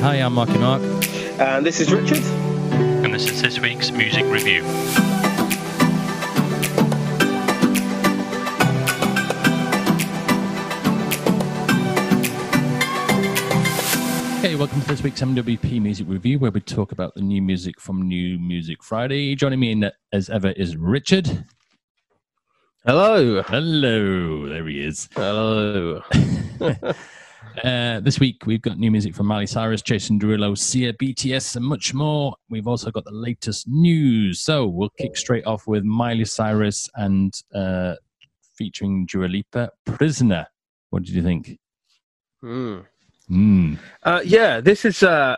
Hi, I'm Marky Mark. And this is Richard. And this is this week's music review. Hey, welcome to this week's MWP Music Review, where we talk about the new music from New Music Friday. Joining me in, as ever is Richard. Hello. Hello, there he is. Hello. uh, this week we've got new music from Miley Cyrus, Jason Derulo, Sia, BTS, and much more. We've also got the latest news. So we'll kick straight off with Miley Cyrus and uh, featuring Dua Lipa, Prisoner. What did you think? Mm. Mm. Uh, yeah, this is uh,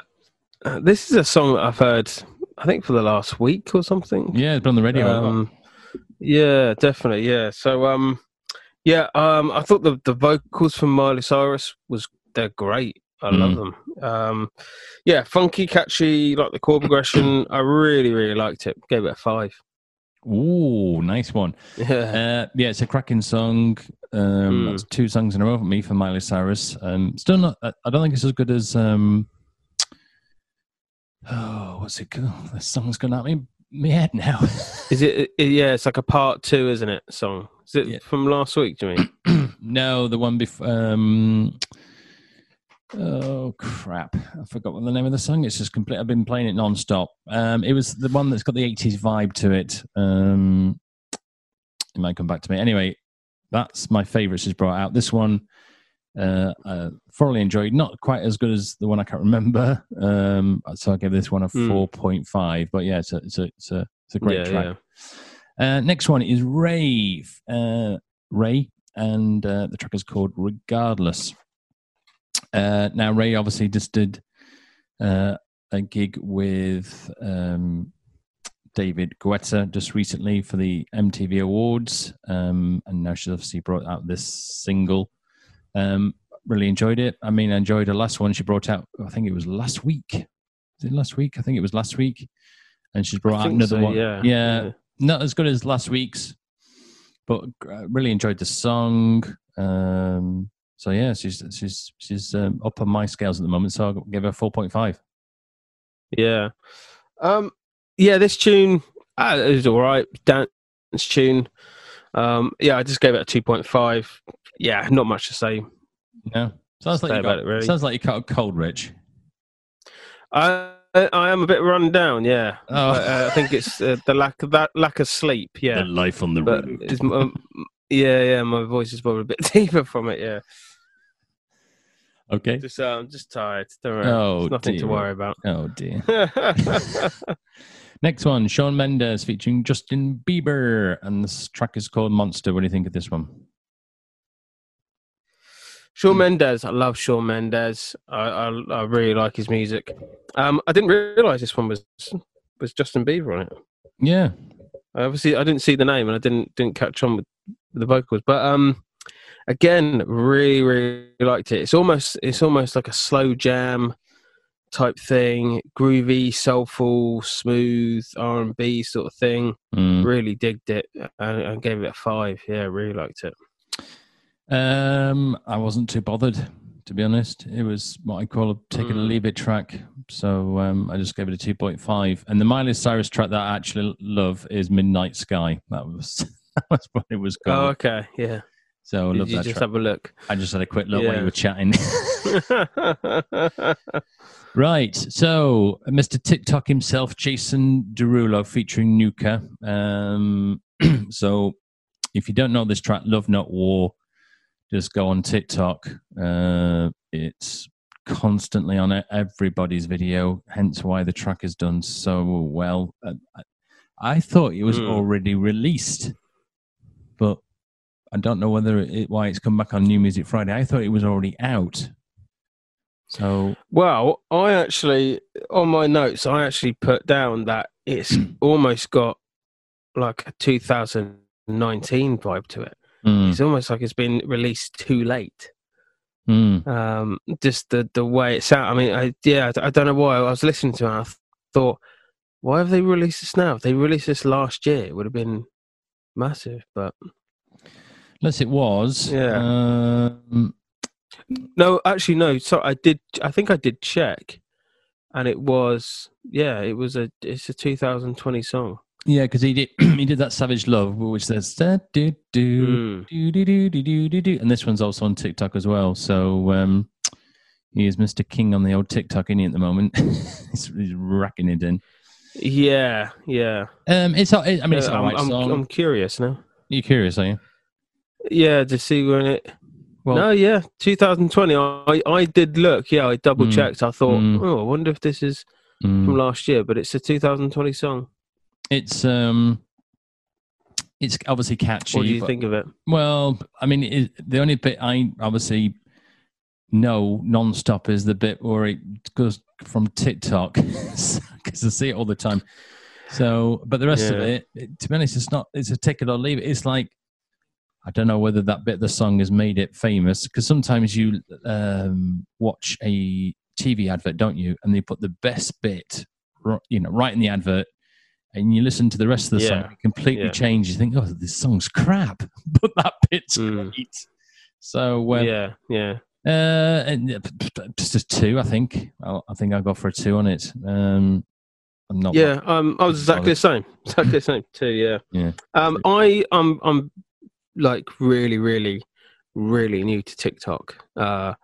uh, this is a song that I've heard. I think for the last week or something. Yeah, it's been on the radio. Um, yeah, definitely. Yeah. So, um, yeah, um, I thought the the vocals from Miley Cyrus was they're great. I love them. Um, yeah, funky, catchy, like the chord progression. I really, really liked it. Gave it a five. Ooh, nice one. Yeah. Uh, yeah, it's a cracking song. Um, Mm. That's two songs in a row for me for Miley Cyrus. Um, still not. I don't think it's as good as. Um, oh, what's it called? The song's gone out me my head now. Is it, it? Yeah, it's like a part two, isn't it? Song. Is it Yeah. from last week? Do you mean? no, the one before. Um, oh crap! I forgot what the name of the song. It's just complete. I've been playing it non-stop. Um, it was the one that's got the '80s vibe to it. Um, it might come back to me. Anyway, that's my favourite she's brought out. This one, uh, uh, thoroughly enjoyed. Not quite as good as the one I can't remember. Um, so I gave this one a four point five. But yeah, it's a it's a it's a it's a great yeah, track. yeah. Uh, next one is Rave. Uh, Raye, and uh, the track is called Regardless. Uh, now, Raye obviously just did uh, a gig with um, David Guetta just recently for the MTV Awards, um, and now she's obviously brought out this single. Um, really enjoyed it. I mean, I enjoyed the last one she brought out. I think it was last week. Was it last week? I think it was last week. And she's brought out another so, one. Yeah. yeah, not as good as last week's, but uh, really enjoyed the song. Um, so yeah, she's she's she's um, up on my scales at the moment. So I'll give her four point five. Yeah. Um, yeah, this tune uh, is all right. Dance tune. Um, yeah, I just gave it a 2.5. Yeah, not much to say. Yeah, sounds like you got, it, really. sounds like you got a cold, Rich. I I am a bit run down, yeah. Oh. But, uh, I think it's uh, the lack of that lack of sleep, yeah. The life on the But road. um, yeah, yeah, my voice is probably a bit deeper from it, yeah. Okay. Just uh, I'm just tired. Don't worry. Oh, It's nothing to worry about. Oh dear. Next one, Shawn Mendes featuring Justin Bieber, and this track is called Monster. What do you think of this one? Shawn Mendes, I love Shawn Mendes. I, I I really like his music. Um, I didn't realize this one was was Justin Bieber on it. Yeah, I obviously, I didn't see the name and I didn't didn't catch on with the vocals. But um, again, really really liked it. It's almost it's almost like a slow jam type thing, groovy, soulful, smooth R and B sort of thing. Mm. Really digged it. and, I gave it a five. Yeah, really liked it. Um, I wasn't too bothered, to be honest. It was what I call a take it or Mm. leave it track. So um, I just gave it a two point five. And the Miley Cyrus track that I actually love is Midnight Sky. That was that's was what it was called. Oh, okay, yeah. so I Did love you that just track. have a look? I just had a quick look while Yeah. you were chatting. Right. So, Mr. TikTok himself, Jason Derulo, featuring Nuka. Um, so, if you don't know this track, Love Not War, just go on TikTok. Uh, it's constantly on everybody's video, hence why the track is done so well. Uh, I- thought it was Hmm. already released, but I don't know whether it, why it's come back on New Music Friday. I thought it was already out. So, Well, I actually on my notes I actually put down that it's almost got like a 2019 vibe to it. Mm, It's almost like it's been released too late. mm. Um, just the the way it sounds. I mean, I, yeah, I, I don't know why. I was listening to it. I th- thought, why have they released this now? If they released this last year, it would have been massive. But Unless it was. Yeah. Um, no, actually, no. So I did. I think I did check. and it was yeah, it was a it's a 2020 song. Yeah, because he did he did that Savage Love, which says da, do do Mm. do do do do do do and this one's also on TikTok as well. So um, he is Mr. King on the old TikTok, isn't he, at the moment? he's, he's racking it in. Yeah, yeah. Um, it's I mean, it's Uh, I'm, I'm, song. I'm curious now. you curious, are you? Yeah, to see when it. Well, no, yeah, 2020. I I did look. Yeah, I double Mm. checked. I thought, Mm. oh, I wonder if this is mm, from last year, but it's a 2020 song. It's um, it's obviously catchy. What do you but- think of it? Well, I mean, it, the only bit I obviously know non-stop is the bit where it goes from TikTok because I see it all the time. So, but the rest of it, it, to be honest, it's not. It's a take it or leave it. It's like I don't know whether that bit of the song has made it famous because sometimes you um, watch a TV advert, don't you? And they put the best bit, you know, right in the advert, and you listen to the rest of the Yeah. song, it completely Yeah. changes. You think, oh, this song's crap, but that bit's Mm. great. So, um, yeah, yeah. uh, and, just a two, I think. I'll, I think I'll go for a two on it. Um, I'm not. Yeah, um, I was exactly the same. Exactly the same too. Yeah. Yeah. Um, I I'm I'm like really really really new to TikTok. Uh,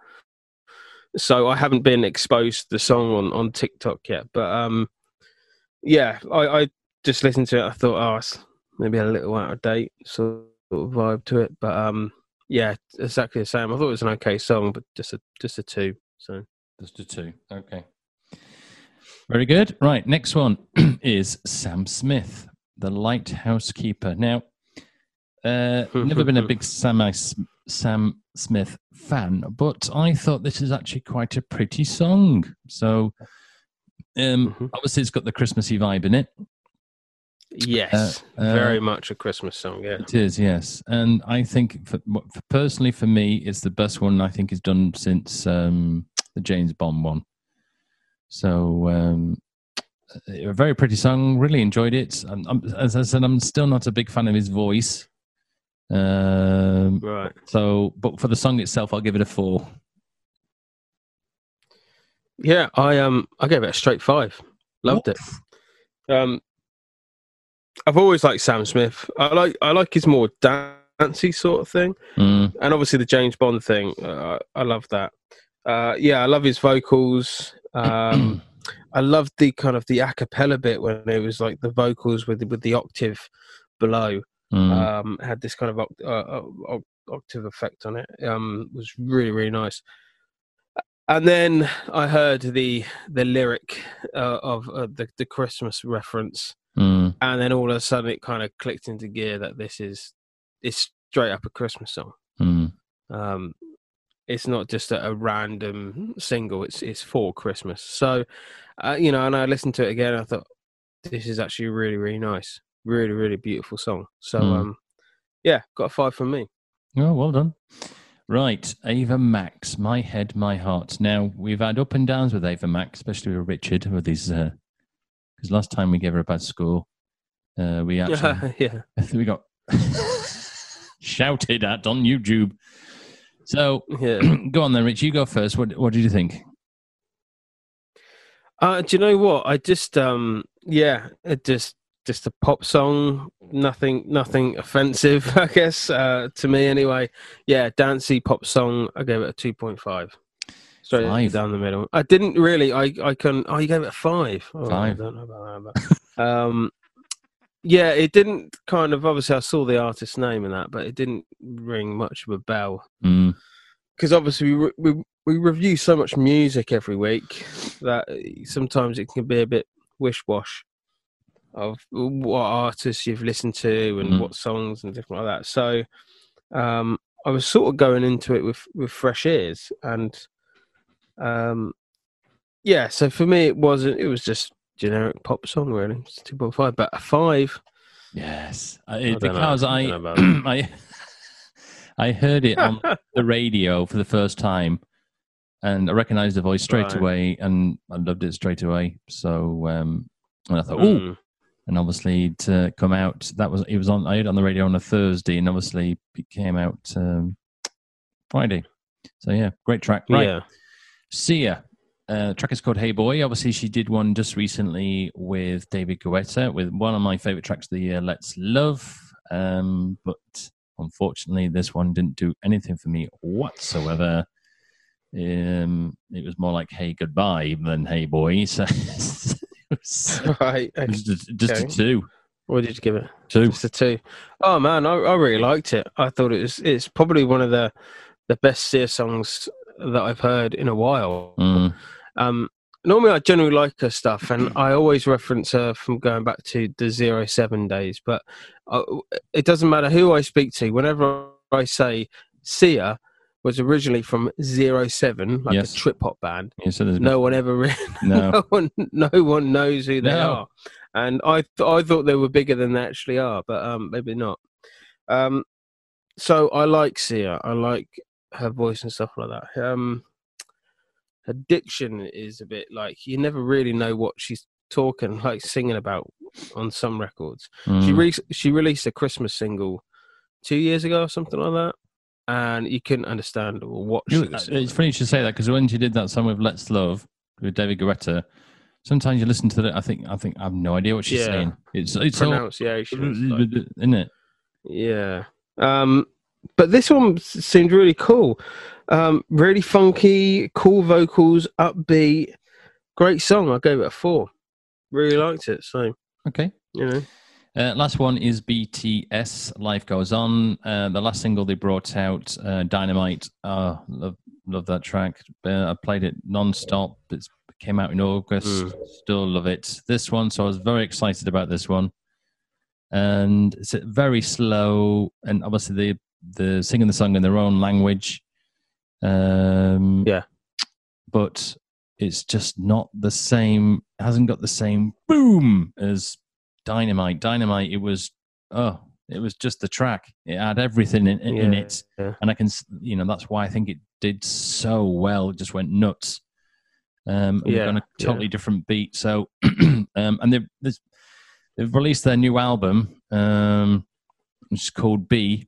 so I haven't been exposed to the song on on TikTok yet. But um, yeah, I I just listened to it. I thought, oh, it's maybe a little out of date sort of vibe to it. But um, yeah, exactly the same. I thought it was an okay song, but just a just a two. So Just a two. Okay. Very good. Right. Next one is Sam Smith, the Lighthouse Keeper. Now, uh, never been a big Sam, I- Sam Smith fan, but I thought this is actually quite a pretty song. So, um, Mhm. obviously, it's got the Christmassy vibe in it. yes, uh, very much a Christmas song. Yeah. It is, yes. And I think, for, for personally, for me, it's the best one I think is done since um, the James Bond one. So, um, a very pretty song. Really enjoyed it. I'm, I'm, as I said, I'm still not a big fan of his voice. Um, Right. so, but for the song itself, I'll give it a four. Yeah, I um I gave it a straight five. Loved it. Um I've always liked Sam Smith. I like I like his more dancey sort of thing, Mm, and obviously the James Bond thing. Uh, I love that. Uh, yeah, I love his vocals. Um, I loved the kind of the a cappella bit when it was like the vocals with the, with the octave below. mm, Um, had this kind of uh, uh, octave effect on it. Um, was really really nice. And then I heard the the lyric uh, of uh, the the Christmas reference, mm, and then all of a sudden it kind of clicked into gear that this is it's straight up a Christmas song. mm. Um, it's not just a, a random single; it's it's for Christmas. So, uh, you know, and I listened to it again. And I thought this is actually really really nice, really really beautiful song. So, Mm. um, yeah, got a five from me. Oh, well done. Right, Ava Max, My Head, My Heart. Now, we've had up and downs with Ava Max, especially with Richard, with his, because last time we gave her a bad score, uh, we actually, yeah, we got shouted at on YouTube. So, yeah. go on then, Rich, you go first. What, what did you think? Uh, do you know what? I just um yeah, it just just a pop song, nothing nothing offensive, I guess, uh to me anyway. Yeah, dancey pop song. I gave it a 2.5. Straight Five. down the middle. I didn't really I I can oh you gave it a 5. Oh, Five. I don't know about that. But, um yeah, it didn't kind of obviously I saw the artist's name in that, but it didn't ring much of a bell Mm, because obviously we, we we review so much music every week that uh, sometimes it can be a bit wish wash of what artists you've listened to and Mm. what songs and different like that. So um, I was sort of going into it with with fresh ears and um, yeah. So for me, it wasn't. It was just generic pop song really. It's two point five, but a five. yes, I, know. because I I, don't know about I, I heard it on the radio for the first time and I recognized the voice straight Right. away and I loved it straight away. So um and I thought, oh, Mm. And obviously to come out that was it was on I heard on the radio on a Thursday and obviously it came out um Friday. So yeah, great track. Right. yeah. Sia. uh, the track is called Hey Boy. Obviously, she did one just recently with David Guetta with one of my favorite tracks of the year, Let's Love. Um, but unfortunately, this one didn't do anything for me whatsoever. Um, it was more like Hey Goodbye than Hey Boy. So was, right. it was just, just Okay. a two. What did you give it? Two. Just a two. Oh man, I, I really liked it. I thought it was it's probably one of the the best Sia songs that I've heard in a while. Mm, Um, normally I generally like her stuff, and I always reference her from going back to the Zero 7 days. But uh, it doesn't matter who I speak to. Whenever I say Sia was originally from Zero 7, like Yes. a trip hop band, yeah, so there's no one ever no. no one, no one knows who they No. are. And I, th- I thought they were bigger than they actually are, but um, maybe not. Um, so I like Sia. I like her voice and stuff like that. Um, her diction is a bit like you never really know what she's talking, like singing about on some records. She Mm, re- she released a Christmas single two years ago or something like that, and you couldn't understand what she You- was. singing It's funny you should say that because when she did that song with Let's Love with David Guetta, sometimes you listen to it. I think I think I have no idea what she's Yeah. saying. It's it's all pronunciation. stuff. isn't it? Yeah. Um, but this one seemed really cool. Um, really funky, cool vocals, upbeat, great song. I gave it a four. Really liked it. So Okay. you know, Uh, last one is BTS. Life goes on. Uh, the last single they brought out, uh, Dynamite. Oh, love love that track. Uh, I played it non-stop. It came out in August. Mm. Still love it. This one, so I was very excited about this one. And it's a very slow, and obviously the the singing the song in their own language. Um, Yeah. but it's just not the same. Hasn't got the same boom as Dynamite. Dynamite. It was oh, it was just the track. It had everything in, in, Yeah, it, yeah. and I can, you know, that's why I think it did so well. It just went nuts. Um, Yeah, on a totally different beat. So, um, and they've they've released their new album, um, which is called BE,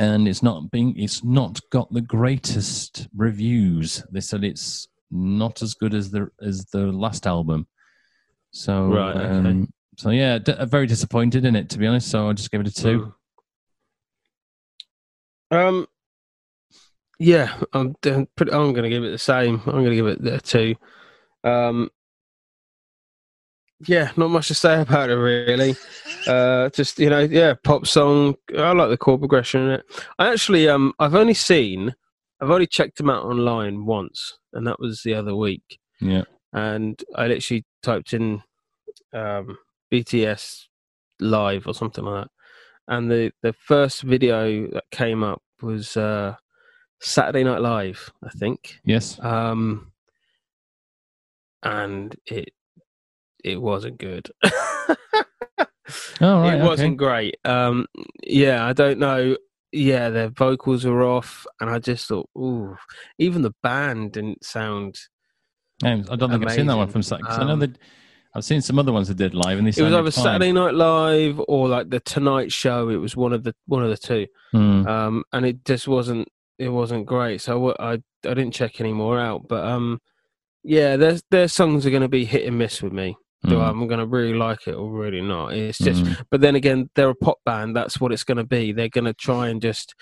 and it's not being it's not got the greatest reviews. They said it's not as good as the as the last album. So Right, okay. um, so yeah, d- uh, very disappointed in it to be honest. So I'll just give it a two. Mm. Um. Yeah, I'm. I'm pretty- I'm going to give it the same. I'm going to give it a two. Um. Yeah, not much to say about it really. Uh, just you know, yeah, pop song. I like the chord progression in it. I actually, um, I've only seen, I've only checked them out online once, and that was the other week. Yeah. And I literally typed in, um, BTS live or something like that, and the the first video that came up was uh, Saturday Night Live, I think. Yes. Um, and it it wasn't good. Oh right. it wasn't great. Um, yeah, I don't know. Yeah, their vocals were off, and I just thought, ooh, even the band didn't sound. I don't think I've seen that one amazing. from Saturday. 'cause I know Um, that I've seen some other ones that did live, and they It was either fine. Saturday Night Live or like the Tonight Show. It was one of the one of the two, Hmm. um, and it just wasn't it wasn't great. So I, I I didn't check any more out, but um, yeah, their their songs are going to be hit and miss with me. Do Hmm. I'm going to really like it or really not? It's just Hmm. But then again, they're a pop band. That's what it's going to be. They're going to try and just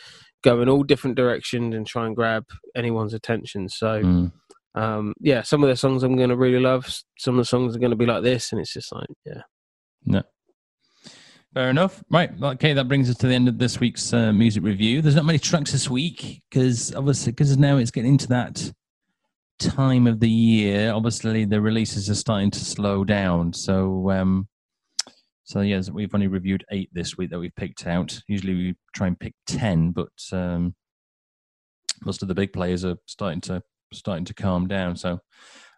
go in all different directions and try and grab anyone's attention. So, Hmm. Um, yeah, some of the songs I'm going to really love. Some of the songs are going to be like this, and it's just like, yeah. No. Fair enough. Right. Okay, that brings us to the end of this week's uh, music review. There's not many tracks this week because obviously, because now it's getting into that time of the year. Obviously, the releases are starting to slow down. So, um, so yes, we've only reviewed eight this week that we've picked out. Usually, we try and pick ten, but um, most of the big players are starting to starting to calm down. So,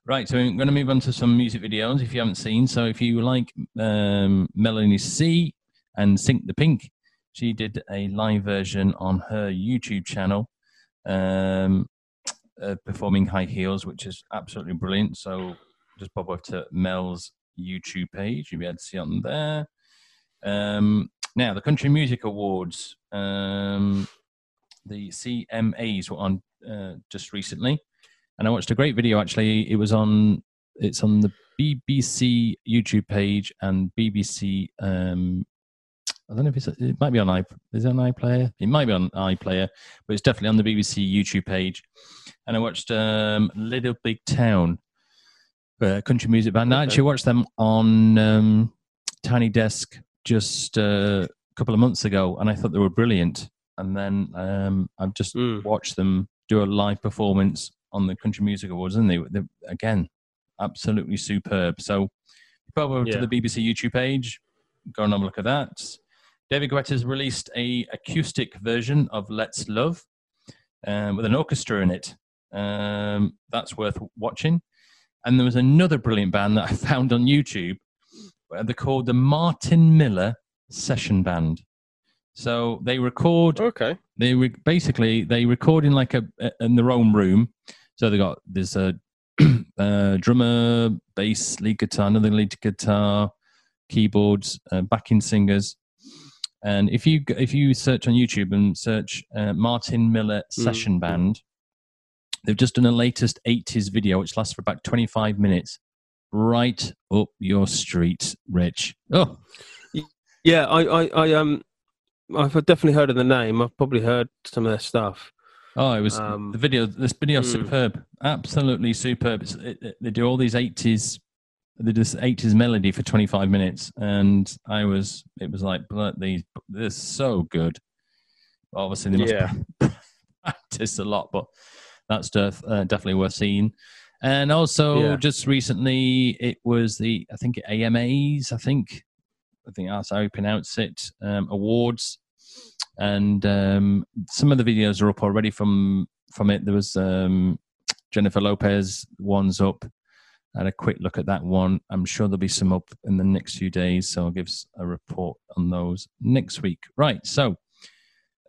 Right, so I'm going to move on to some music videos if you haven't seen. So if you like um, Melanie C and Sink the Pink, she did a live version on her YouTube channel, um, uh, performing High Heels, which is absolutely brilliant. So just pop over to Mel's YouTube page, you'll be able to see on there. Um, now, the Country Music Awards, um, the CMAs were on uh, just recently. And I watched a great video. Actually, it was on it's on the BBC YouTube page and BBC. Um, I don't know if it's it might be on i is it on iPlayer? It might be on iPlayer, but it's definitely on the BBC YouTube page. And I watched um, Little Big Town, uh, country music band. I actually watched them on um, Tiny Desk just uh, a couple of months ago, and I thought they were brilliant. And then um, I've just Mm. watched them do a live performance on the Country Music Awards, and they, they again absolutely superb. So, go over Yeah. to the BBC YouTube page, go and have a look at that. David Guetta's released a acoustic version of "Let's Love" um, with an orchestra in it. Um, that's worth watching. And there was another brilliant band that I found on YouTube. They're called the Martin Miller Session Band. So they record Okay. they re- basically they record in like a, a- in their own room. So they got there's a uh, drummer, bass, lead guitar, another lead guitar, keyboards, uh, backing singers. And if you if you search on YouTube and search uh, Martin Miller Session Band, they've just done a latest 80s video which lasts for about 25 minutes. Right up your street, Rich. Oh, Yeah, I, I, I um, I've definitely heard of the name. I've probably heard some of their stuff. Oh, it was Um, the video. This video is hmm. superb, absolutely superb. It, it- they do all these eighties, they do this eighties melody for twenty five minutes, and I was, it was like, these, they're so good. Obviously, they must Yeah. practice a lot, but that's def- uh, definitely worth seeing. And also, Yeah. just recently, it was the I think AMAs. I think I think that's how you pronounce it. Um, awards, and um, some of the videos are up already from from it. There was um, Jennifer Lopez one's up. I had a quick look at that one. I'm sure there'll be some up in the next few days, so I'll give a report on those next week. Right, so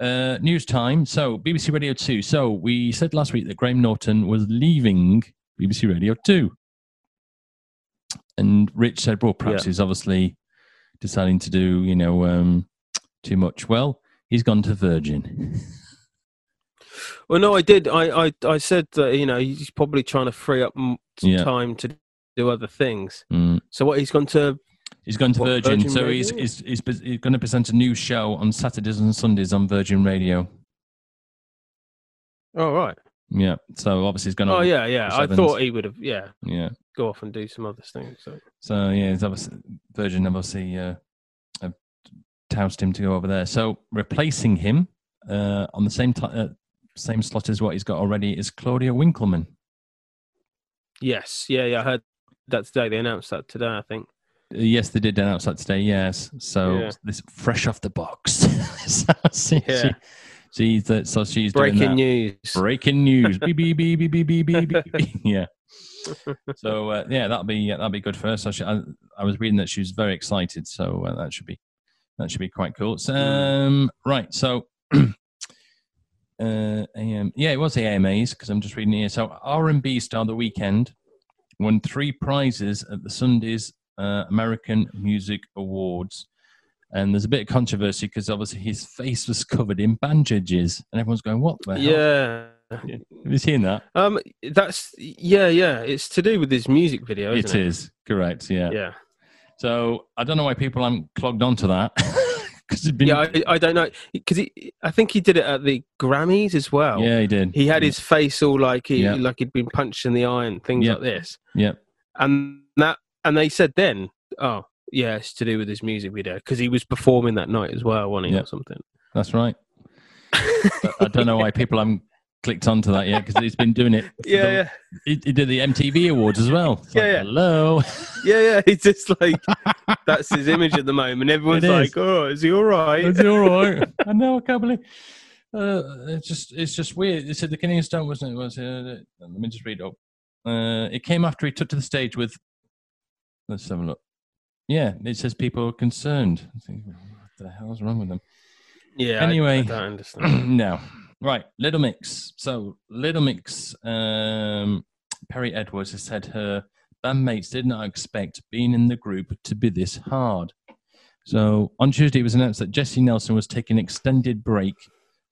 uh, news time. So BBC Radio Two. So we said last week that Graham Norton was leaving BBC Radio Two, and Rich said, "Well, perhaps Yeah. he's obviously deciding to do, you know, um, too much." Well, he's gone to Virgin. Well, no, I did. I, I, I said that you know he's probably trying to free up m- Yeah. time to do other things. Mm. So what he's gone to? He's gone to What, Virgin, Virgin so he's, he's, he's, he's going to present a new show on Saturdays and Sundays on Virgin Radio. Oh right. Yeah, so obviously he's going to. Oh yeah, yeah. I thought he would have. Yeah, yeah. go off and do some other things. So. So yeah, it's obviously Virgin obviously uh, toast him to go over there. So replacing him uh, on the same t- uh, same slot as what he's got already is Claudia Winkleman. Yes, yeah, yeah, I heard that today. They announced that today, I think. Uh, yes, they did announce that today. Yes, so yeah. this fresh off the box. so yeah. she, she's so she's breaking news. Breaking news. beep beep beep beep beep beep beep. Yeah. so uh, yeah, that'll be that'll be good for her. So she, I, I, was reading that she was very excited. So uh, that should be that should be quite cool. So, um, right. So uh, AM, yeah, it was the AMAs because I'm just reading here. So R and B star The Weeknd won three prizes at the Sundays uh, American Music Awards. And there's a bit of controversy because obviously his face was covered in bandages, and everyone's going, "What the hell?" Yeah. Have you seen that? Um. That's yeah, yeah. It's to do with his music video. It Isn't it is correct. Yeah. Yeah. So I don't know why people haven't clogged onto that been. Yeah. I, I don't know because I think he did it at the Grammys as well. yeah, he did. He had his face all like he Yeah. like he'd been punched in the eye and things Yeah. like this. Yeah. And that and they said then, oh yeah, it's to do with his music video because he was performing that night as well, wasn't he, Yeah. or something? That's right. I don't know why people haven't clicked onto that yet because he's been doing it. yeah, the- yeah, He, he did the MTV Awards as well. It's Yeah, like, yeah. Hello. yeah, yeah. He's just like that's his image at the moment. Everyone's like, oh, is he all right? Is he all right? I know. I can't believe. Uh, it's just it's just weird. It said the Canadian Stone wasn't it? Was uh, let me just read it up. Uh, it came after he took to the stage with. Let's have a look. Yeah, it says people are concerned. I think, what the hell's wrong with them? Yeah. I- Anyway. I, don't understand. no. Right, Little Mix. So Little Mix, um, Perrie Edwards has said her bandmates did not expect being in the group to be this hard. So on Tuesday, it was announced that Jesy Nelson was taking an extended break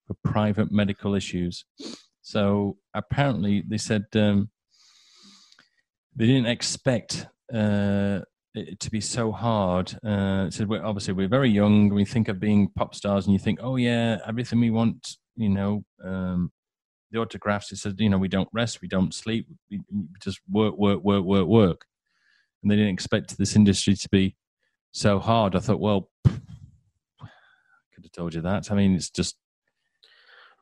for private medical issues. So apparently, they said um, they didn't expect uh, it to be so hard. Uh, said, we're, obviously, we're very young. We think of being pop stars, and you think, oh, yeah, everything we want, you know, um, the autographs. It said, you know, we don't rest, we don't sleep, we, we just work, work, work, work, work. And they didn't expect this industry to be so hard. I thought, well, could have told you that. I mean, it's just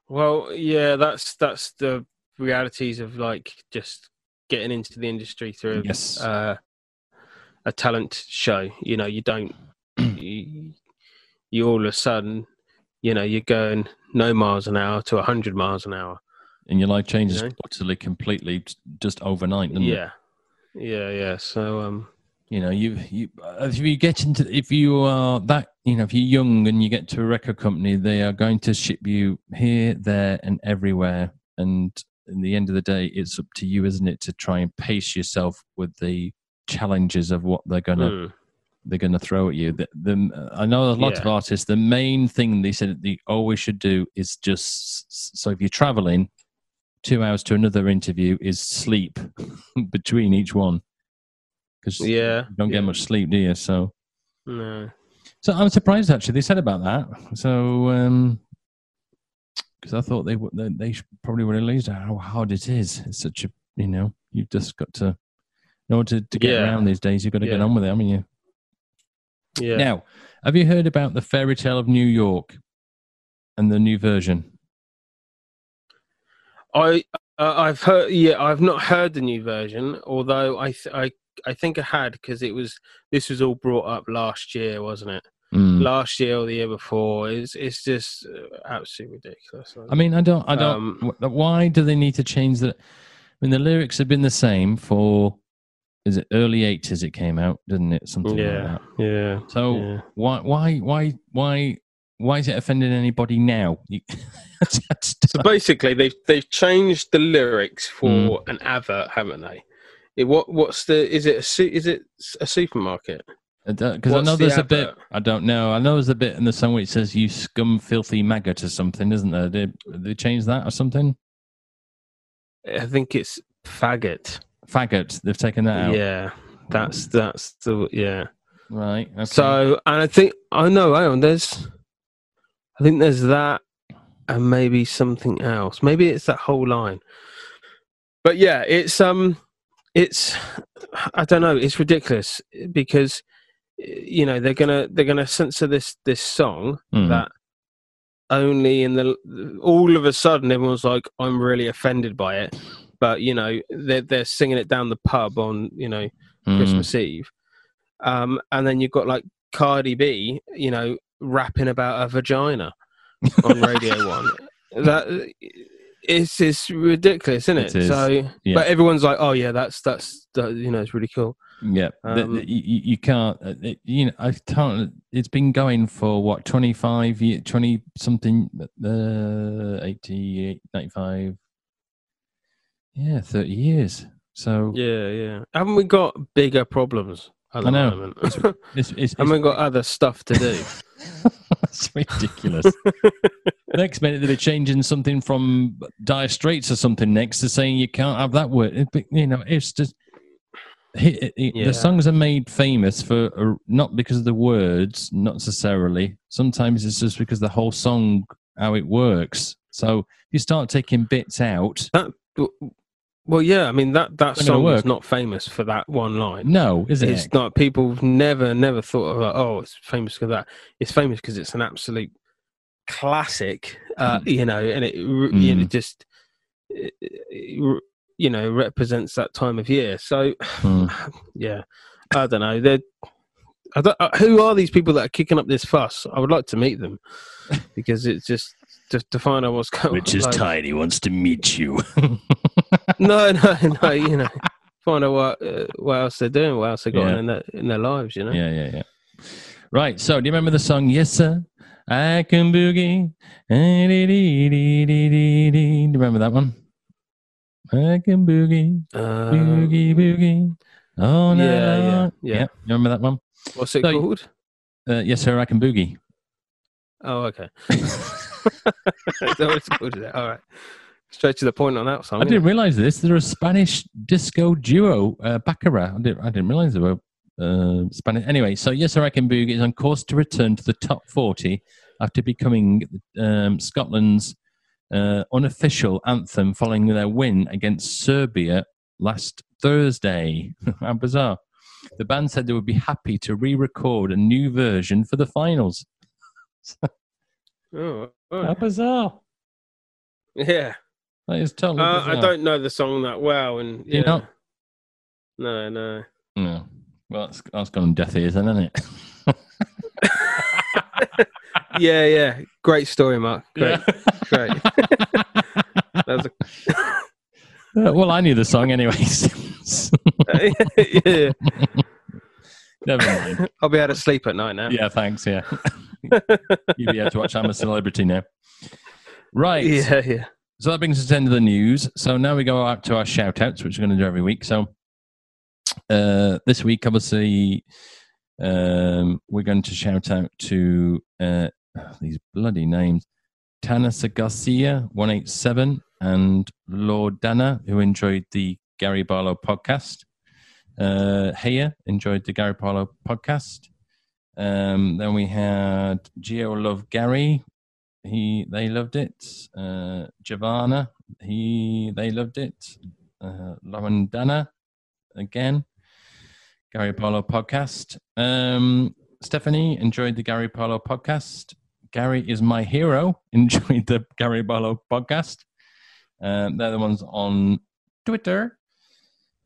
Well, yeah, that's that's the realities of like just getting into the industry through yes, uh, a talent show. You know, you don't you, you all of a sudden, you know, you're going no miles an hour to hundred miles an hour. and your life changes know? utterly, completely, just overnight. Doesn't it? Yeah, yeah, yeah. So, um, you know you you if you get into if you are that you know if you're young and you get to a record company they are going to ship you here there and everywhere and in the end of the day it's up to you isn't it to try and pace yourself with the challenges of what they're gonna mm, they're gonna throw at you the, the, i know a lot of artists the main thing they said that they always should do is just so if you're traveling two hours to another interview is sleep between each one because yeah, you don't get yeah. much sleep, do you? So, No. so I'm surprised actually they said about that. So, um, because I thought they would, they, they probably would have realized how hard it is. It's such a, you know, you've just got to, in order to, to get Yeah. around these days, you've got to get on with it, haven't you? Yeah. Now, have you heard about the Fairy Tale of New York and the new version? I uh, I've heard yeah I've not heard the new version although I th- I I think I had because it was this was all brought up last year wasn't it Mm. last year or the year before it's it's just uh, absolutely ridiculous I mean, I don't, I don't. Um, why do they need to change the? I mean, the lyrics have been the same for. Is it early eighties? It came out, didn't it? Something like yeah that. yeah So yeah. why, why, why, why, why is it offending anybody now? So basically they've they've changed the lyrics for Mm. an advert haven't they it, what what's the is it a su- is it a supermarket because I what's know the there's a bit. I don't know. I know there's a bit in the song which says "you scum, filthy maggot" or something, isn't there? Did they change that or something? I think it's faggot Faggot. They've taken that out. yeah that's that's the yeah Right. Okay. So, and I think I know. Hang on, there's, I think there's that, and maybe something else. Maybe it's that whole line. But yeah, it's um, it's I don't know. It's ridiculous because you know they're gonna they're gonna censor this this song Mm. that only in the all of a sudden everyone's like I'm really offended by it. But you know they're they're singing it down the pub on you know Mm. Christmas Eve. Um, and then you've got like Cardi B, you know, rapping about a vagina on Radio One. That it's just ridiculous, isn't it? It is, So, yeah. but everyone's like, "Oh yeah, that's that's that, you know, it's really cool." Yeah, Um, the- you, you you can't. uh, It, you know, I can't. It's been going for what twenty five, twenty something, uh, 80, 95. Yeah, thirty years. So Yeah, yeah. Haven't we got bigger problems at the I know. moment? it's, it's, it's, Haven't we got other stuff to do? That's ridiculous. next minute they're changing something from Dire Straits or something next to saying you can't have that word. It, you know, it's just it- it- Yeah. the songs are made famous for uh, not because of the words, not necessarily. Sometimes it's just because the whole song how it works. So you start taking bits out, well, yeah. I mean that that song is not famous for that one line. no, is it? It's not. People have never, never thought of like, oh, it's famous for that. It's famous because it's an absolute classic, uh, you know, and it, r- you know, Mm. just, it- it you know, represents that time of year. So, Hmm. yeah, I don't know. They're, I don't, uh, who are these people that are kicking up this fuss? I would like to meet them because it's just to, to find out what's going on. Which is like- Tiny wants to meet you. No, no, no. You know, find out what uh, what else they're doing, what else they got Yeah. in their in their lives. You know. Yeah, yeah, yeah. Right. So, do you remember the song "Yes Sir"? I can boogie. Do you remember that one? I can boogie, Um, boogie, boogie. Oh no! yeah, yeah, yeah. You remember that one? What's it So- called? Uh, yes, sir. I can boogie. Oh, okay. Is that what it's? Is it? All right. Straight to the point on that song. I didn't realize this. They're a Spanish disco duo, uh, Baccara. I didn't, I didn't realize they were uh, Spanish. Anyway, so Yes, I Reckon Boogie is on course to return to the top 40 after becoming um, Scotland's uh, unofficial anthem following their win against Serbia last Thursday. How bizarre. The band said they would be happy to re record a new version for the finals. Oh, How oh. bizarre. yeah. That is totally Uh. I don't know the song that well, and Do you yeah. not? No, no. No. Well, that's, that's gone deaf ears then, isn't it? yeah, yeah. Great story, Mark. Great, great. That was Uh, well, I knew the song anyways. a, yeah. Never mind. I'll be able to sleep at night now. Yeah, thanks. Yeah. You'll be able to watch I'm a Celebrity now. Right. yeah, yeah. So that brings us to the end of the news. So now we go out to our shout outs, which we're going to do every week. So uh, this week, obviously, um, we're going to shout out to uh, these bloody names Tanasa Garcia, 187, and Lord Dana, who enjoyed the Gary Barlow podcast. Uh, Heya enjoyed the Gary Barlow podcast. Um, then we had Geo Love Gary, he they loved it. Uh, Giovanna, he they loved it. Uh, Lauren Dana, again. Gary Barlow podcast. Um, Stephanie enjoyed the Gary Barlow podcast. Gary is my hero. Enjoyed the Gary Barlow podcast. Um, they're the ones on Twitter.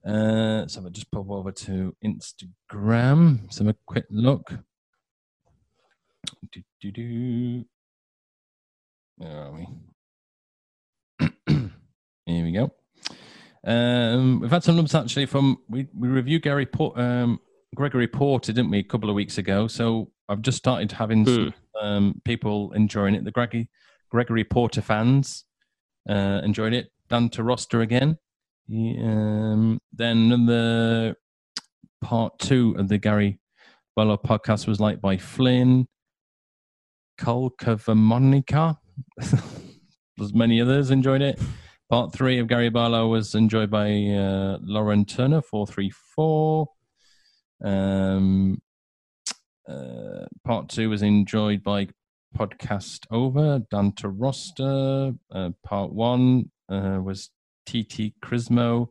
Uh, so I'll just pop over to Instagram. Have a quick look. Do, do, do. Where are we? Here we go. Um, we've had some numbers actually from we we reviewed Gary Por- um, Gregory Porter, didn't we, a couple of weeks ago? So I've just started having some, um, people enjoying it. The Gregory Gregory Porter fans uh, enjoyed it. Dante Roster again. Um, then the part two of the Gary Barlow podcast was like by Flynn, Kolkavamonica. There's many others enjoyed it. Part three of Gary Barlow was enjoyed by uh, Lauren Turner, 434. Um, uh, part two was enjoyed by Podcast Over, Dante Roster. Uh, part one uh, was TT Crismo,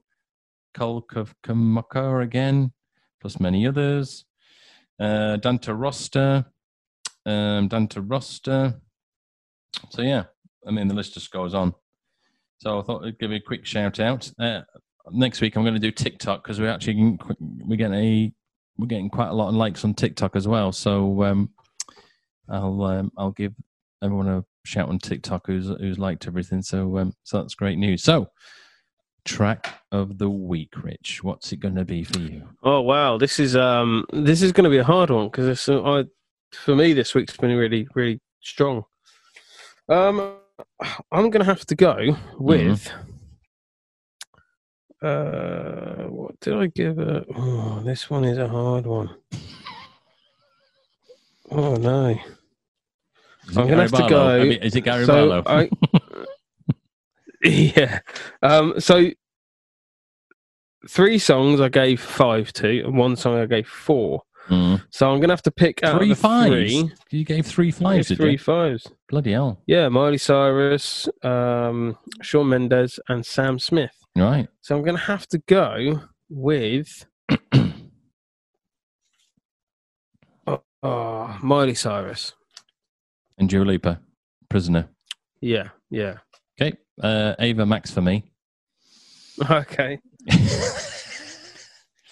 Kolkavamonica again, plus many others. Uh, Dante Roster, um, Dante Roster. So, yeah, I mean, the list just goes on. So I thought I'd give you a quick shout out. Uh, next week I'm going to do TikTok because we're actually we're getting a we're getting quite a lot of likes on TikTok as well. So um, I'll um, I'll give everyone a shout on TikTok who's who's liked everything. So um, so that's great news. So track of the week, Rich. What's it going to be for you? Oh wow, this is um this is going to be a hard one because I for me this week's been really really strong. Um, I'm going to have to go with. Uh, what did I give it? Oh, this one is a hard one. Oh no! I'm gonna Gary have to go- I mean, is it Gary so Barlow? I, yeah. Um, so three songs I gave five to, and one song I gave four. Mm. So I'm gonna have to pick out Three of the fives. three. You gave three I gave three you? fives. Bloody hell! Yeah, Miley Cyrus, um, Shawn Mendes, and Sam Smith. Right. So I'm gonna have to go with oh, Miley Cyrus. And Dua Lipa, Prisoner. Yeah, yeah. Okay. Uh, Ava Max for me. Okay.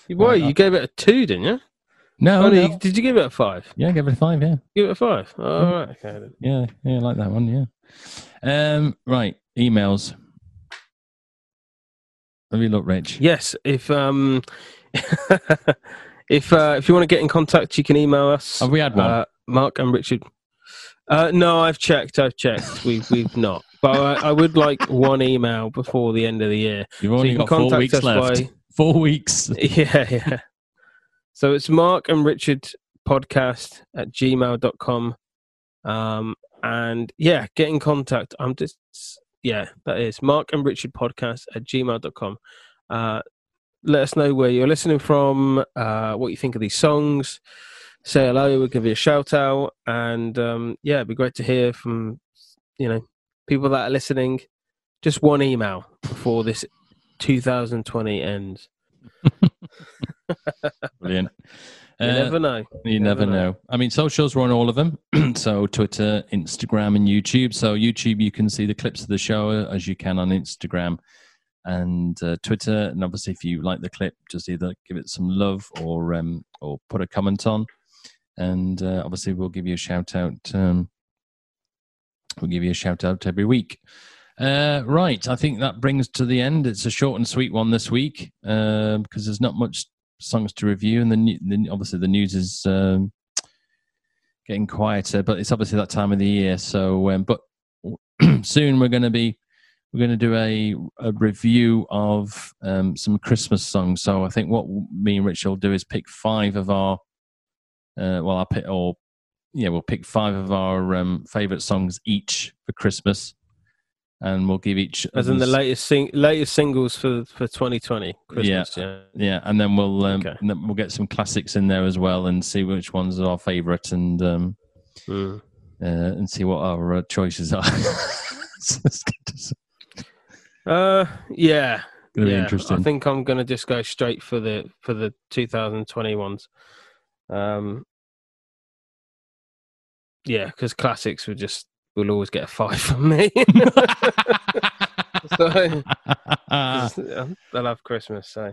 Why you gave it a two, didn't you? no, no, Did you give it a five? Yeah, give it a five. Yeah. Give it a five. Oh, all right. Okay. then. Yeah, yeah, I like that one. Yeah. Um, right, emails. Have you look, Rich? Yes. If um, if uh, if you want to get in contact, you can email us. Have we had one? Uh, Mark and Richard. Uh, no, I've checked. I've checked. We've we've not. But I, I would like one email before the end of the year. You've only you can got four weeks left. by- Four weeks. Yeah, yeah. So it's Mark and Richard podcast at gmail.com. Um, and yeah, get in contact. I'm just yeah, that is Mark and Richard podcast at gmail.com. Uh, let us know where you're listening from, uh, what you think of these songs. Say hello, we'll give you a shout out. And um, yeah, it'd be great to hear from, you know, people that are listening. Just one email before this 2020 ends. Brilliant. You Uh, never know. You never know. I mean, socials we're all of them. so Twitter, Instagram, and YouTube. So YouTube, you can see the clips of the show as you can on Instagram and uh, Twitter. And obviously, if you like the clip, just either give it some love or um, or put a comment on. And uh, obviously, we'll give you a shout out. Um, we'll give you a shout out every week. Uh, right, I think that brings to the end. It's a short and sweet one this week uh, because there's not much songs to review, and the, the obviously the news is um, getting quieter. But it's obviously that time of the year. So, um, but soon we're going to be we're going to do a, a review of um, some Christmas songs. So I think what me and Rich will do is pick five of our uh, well, I'll pick or yeah, we'll pick five of our um, favorite songs each for Christmas. And we'll give each As in the latest sing- latest singles for for 2020 Christmas. Yeah. Yeah, and then we'll um, Okay. and then we'll get some classics in there as well, and see which ones are our favourite, and um, Mm. uh, and see what our uh, choices are. Uh, yeah. going to yeah. be interesting. I think I'm going to just go straight for the for the 2020 ones. Um, yeah, because classics will just will always get a five from me. so, I love Christmas. So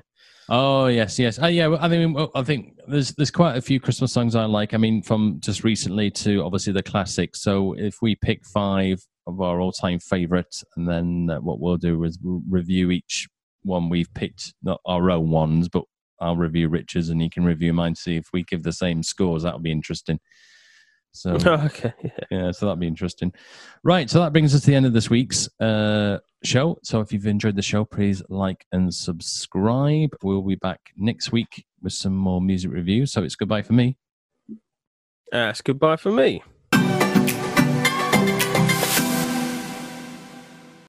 oh yes, yes. Oh yeah. well, I mean, well, I think there's there's quite a few Christmas songs I like. I mean, from just recently to obviously the classics. So if we pick five of our all-time favourites, and then uh, what we'll do is re- review each one we've picked, not our own ones, but I'll review Richard's, and he can review mine. See if we give the same scores. That'll be interesting. So okay, yeah. so that'd be interesting. Right, so that brings us to the end of this week's uh, show. So if you've enjoyed the show, please like and subscribe. We'll be back next week with some more music reviews. So it's goodbye for me. that's goodbye for me.